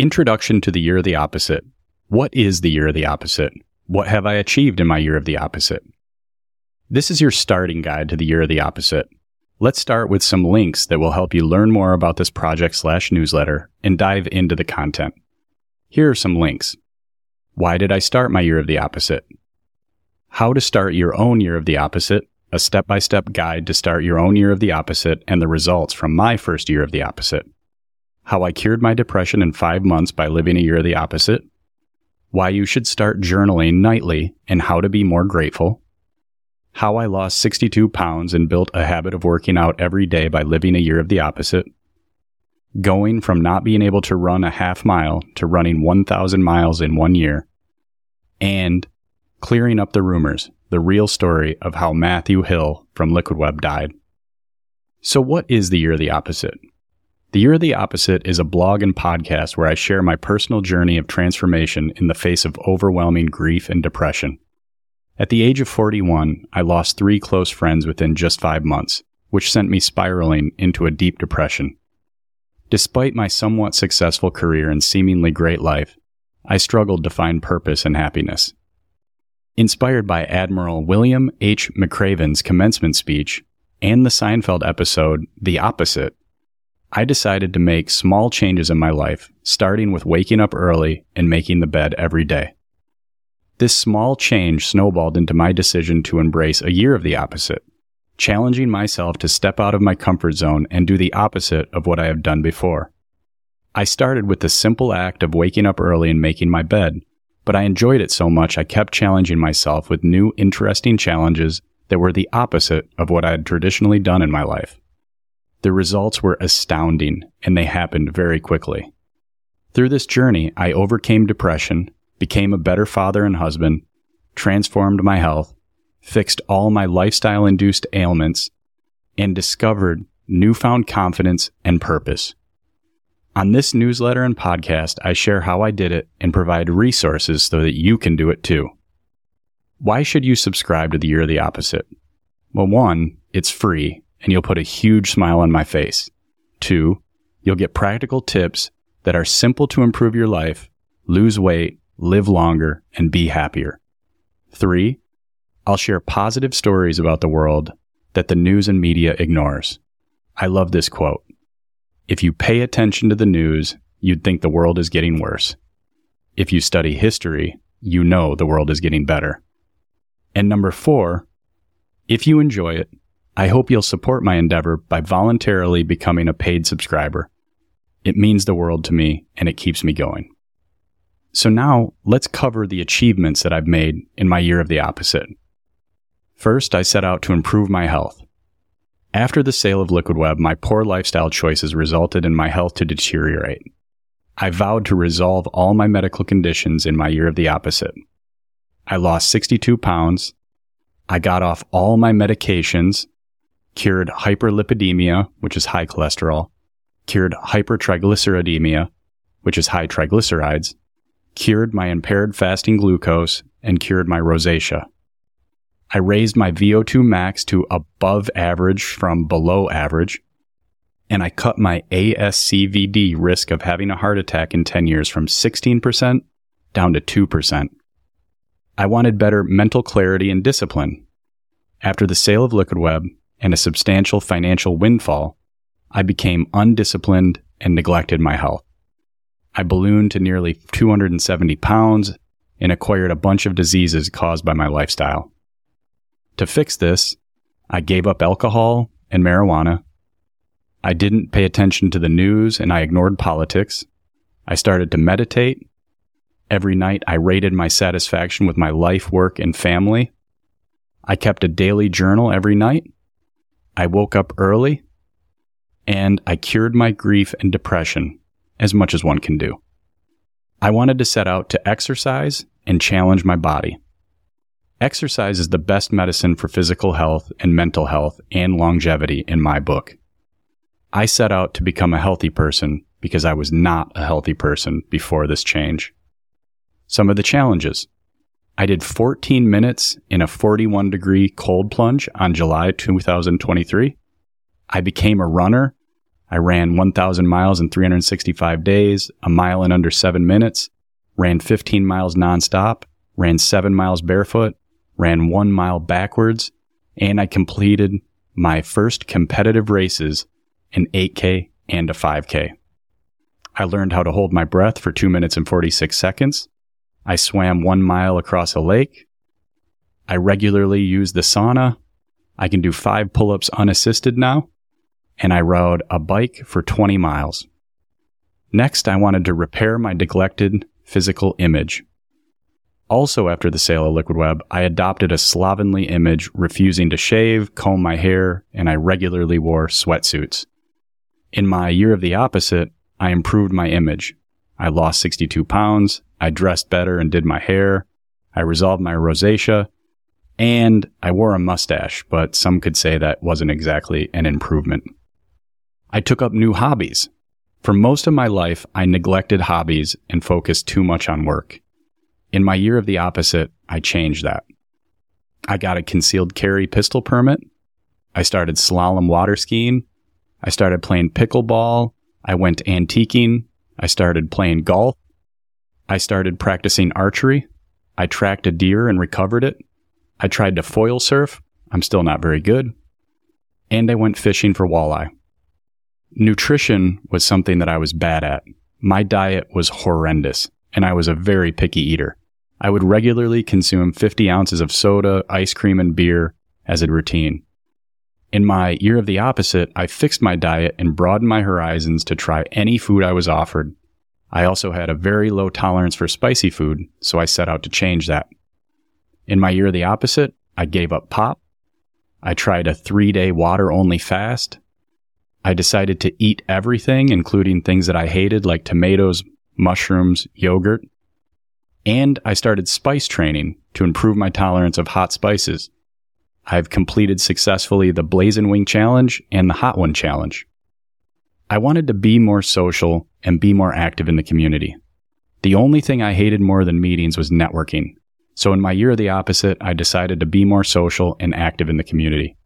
Introduction to the Year of the Opposite. What is the Year of the Opposite? What have I achieved in my Year of the Opposite? This is your starting guide to the Year of the Opposite. Let's start with some links that will help you learn more about this project slash newsletter and dive into the content. Here are some links. Why did I start my Year of the Opposite? How to start your own Year of the Opposite, a step by step guide to start your own Year of the Opposite and the results from my first Year of the Opposite. How I cured my depression in five months by living a Year of the Opposite. Why you should start journaling nightly and how to be more grateful. How I lost 62 pounds and built a habit of working out every day by living a year of the opposite. Going from not being able to run a half mile to running 1,000 miles in one year. And clearing up the rumors, the real story of how Matthew Hill from Liquid Web died. So, what is the year of the opposite? The Year of the Opposite is a blog and podcast where I share my personal journey of transformation in the face of overwhelming grief and depression. At the age of 41, I lost three close friends within just five months, which sent me spiraling into a deep depression. Despite my somewhat successful career and seemingly great life, I struggled to find purpose and happiness. Inspired by Admiral William H. McRaven's commencement speech and the Seinfeld episode The Opposite, I decided to make small changes in my life, starting with waking up early and making the bed every day. This small change snowballed into my decision to embrace a year of the opposite, challenging myself to step out of my comfort zone and do the opposite of what I have done before. I started with the simple act of waking up early and making my bed, but I enjoyed it so much I kept challenging myself with new, interesting challenges that were the opposite of what I had traditionally done in my life. The results were astounding, and they happened very quickly. Through this journey, I overcame depression, became a better father and husband, transformed my health, fixed all my lifestyle induced ailments, and discovered newfound confidence and purpose. On this newsletter and podcast, I share how I did it and provide resources so that you can do it too. Why should you subscribe to the Year of the Opposite? Well, one, it's free and you'll put a huge smile on my face. Two, you'll get practical tips that are simple to improve your life, lose weight, live longer, and be happier. Three, I'll share positive stories about the world that the news and media ignores. I love this quote. If you pay attention to the news, you'd think the world is getting worse. If you study history, you know the world is getting better. And number four, if you enjoy it, I hope you'll support my endeavor by voluntarily becoming a paid subscriber. It means the world to me and it keeps me going. So now let's cover the achievements that I've made in my year of the opposite. First, I set out to improve my health. After the sale of Liquid Web, my poor lifestyle choices resulted in my health to deteriorate. I vowed to resolve all my medical conditions in my year of the opposite. I lost 62 pounds. I got off all my medications, cured hyperlipidemia, which is high cholesterol, cured hypertriglyceridemia, which is high triglycerides, cured my impaired fasting glucose, and cured my rosacea. I raised my VO2 max to above average from below average, and I cut my ASCVD risk of having a heart attack in 10 years from 16% down to 2%. I wanted better mental clarity and discipline. After the sale of Liquid Web and a substantial financial windfall, I became undisciplined and neglected my health. I ballooned to nearly 270 pounds and acquired a bunch of diseases caused by my lifestyle. To fix this, I gave up alcohol and marijuana. I didn't pay attention to the news and I ignored politics. I started to meditate. Every night I rated my satisfaction with my life, work, and family. I kept a daily journal every night. I woke up early. And I cured my grief and depression as much as one can do. I wanted to set out to exercise and challenge my body. Exercise is the best medicine for physical health and mental health and longevity in my book. I set out to become a healthy person because I was not a healthy person before this change. Some of the challenges. I did 14 minutes in a 41 degree cold plunge on July 2023. I became a runner. I ran 1,000 miles in 365 days, a mile in under seven minutes, ran 15 miles nonstop, ran seven miles barefoot, ran one mile backwards, and I completed my first competitive races an 8K and a 5K. I learned how to hold my breath for 2 minutes and 46 seconds. I swam one mile across a lake. I regularly use the sauna. I can do five pull ups unassisted now. And I rode a bike for 20 miles. Next, I wanted to repair my neglected physical image. Also, after the sale of Liquid Web, I adopted a slovenly image, refusing to shave, comb my hair, and I regularly wore sweatsuits. In my year of the opposite, I improved my image. I lost 62 pounds, I dressed better and did my hair, I resolved my rosacea, and I wore a mustache, but some could say that wasn't exactly an improvement. I took up new hobbies. For most of my life, I neglected hobbies and focused too much on work. In my year of the opposite, I changed that. I got a concealed carry pistol permit. I started slalom water skiing. I started playing pickleball. I went antiquing. I started playing golf. I started practicing archery. I tracked a deer and recovered it. I tried to foil surf. I'm still not very good. And I went fishing for walleye. Nutrition was something that I was bad at. My diet was horrendous, and I was a very picky eater. I would regularly consume 50 ounces of soda, ice cream, and beer as a routine. In my year of the opposite, I fixed my diet and broadened my horizons to try any food I was offered. I also had a very low tolerance for spicy food, so I set out to change that. In my year of the opposite, I gave up pop. I tried a three day water only fast. I decided to eat everything, including things that I hated like tomatoes, mushrooms, yogurt and I started spice training to improve my tolerance of hot spices. I've completed successfully the Blazing Wing Challenge and the Hot One Challenge. I wanted to be more social and be more active in the community. The only thing I hated more than meetings was networking. So in my year of the opposite, I decided to be more social and active in the community.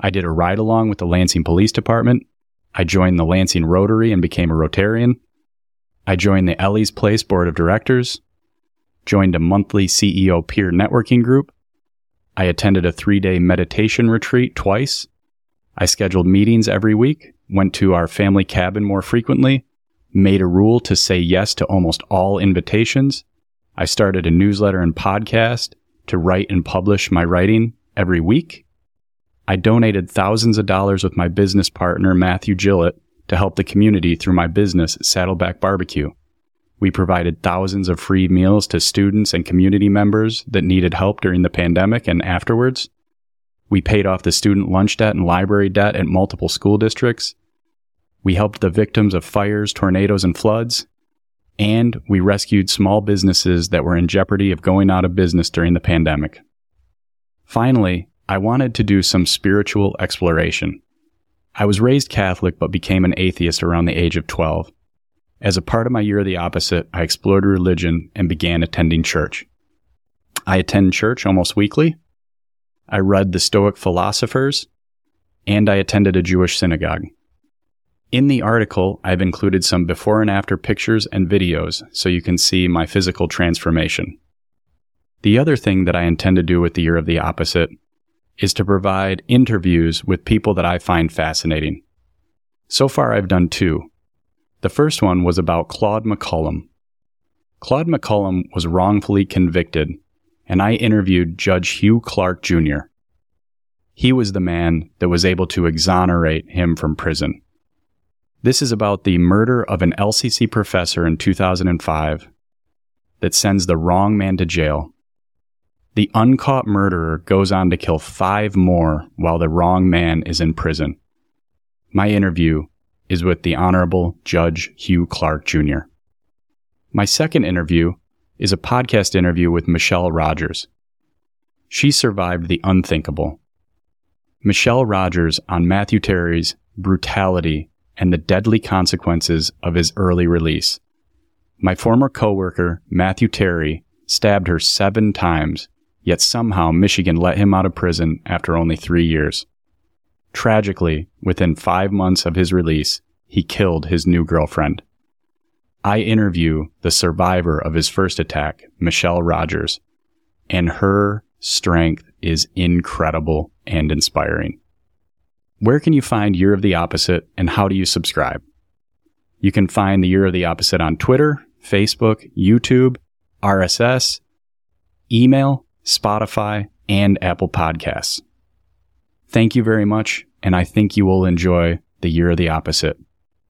I did a ride along with the Lansing Police Department. I joined the Lansing Rotary and became a Rotarian. I joined the Ellie's Place Board of Directors joined a monthly CEO peer networking group. I attended a three day meditation retreat twice. I scheduled meetings every week, went to our family cabin more frequently, made a rule to say yes to almost all invitations. I started a newsletter and podcast to write and publish my writing every week. I donated thousands of dollars with my business partner, Matthew Gillett, to help the community through my business, Saddleback Barbecue. We provided thousands of free meals to students and community members that needed help during the pandemic and afterwards. We paid off the student lunch debt and library debt at multiple school districts. We helped the victims of fires, tornadoes, and floods. And we rescued small businesses that were in jeopardy of going out of business during the pandemic. Finally, I wanted to do some spiritual exploration. I was raised Catholic but became an atheist around the age of 12. As a part of my year of the opposite, I explored religion and began attending church. I attend church almost weekly. I read the Stoic philosophers, and I attended a Jewish synagogue. In the article, I've included some before and after pictures and videos so you can see my physical transformation. The other thing that I intend to do with the year of the opposite is to provide interviews with people that I find fascinating. So far, I've done two. The first one was about Claude McCollum. Claude McCollum was wrongfully convicted, and I interviewed Judge Hugh Clark Jr. He was the man that was able to exonerate him from prison. This is about the murder of an LCC professor in 2005 that sends the wrong man to jail. The uncaught murderer goes on to kill five more while the wrong man is in prison. My interview is with the Honorable Judge Hugh Clark Jr. My second interview is a podcast interview with Michelle Rogers. She survived the unthinkable. Michelle Rogers on Matthew Terry's brutality and the deadly consequences of his early release. My former coworker, Matthew Terry, stabbed her seven times, yet somehow Michigan let him out of prison after only three years. Tragically, within five months of his release, he killed his new girlfriend. I interview the survivor of his first attack, Michelle Rogers, and her strength is incredible and inspiring. Where can you find Year of the Opposite and how do you subscribe? You can find the Year of the Opposite on Twitter, Facebook, YouTube, RSS, email, Spotify, and Apple Podcasts. Thank you very much, and I think you will enjoy the Year of the Opposite.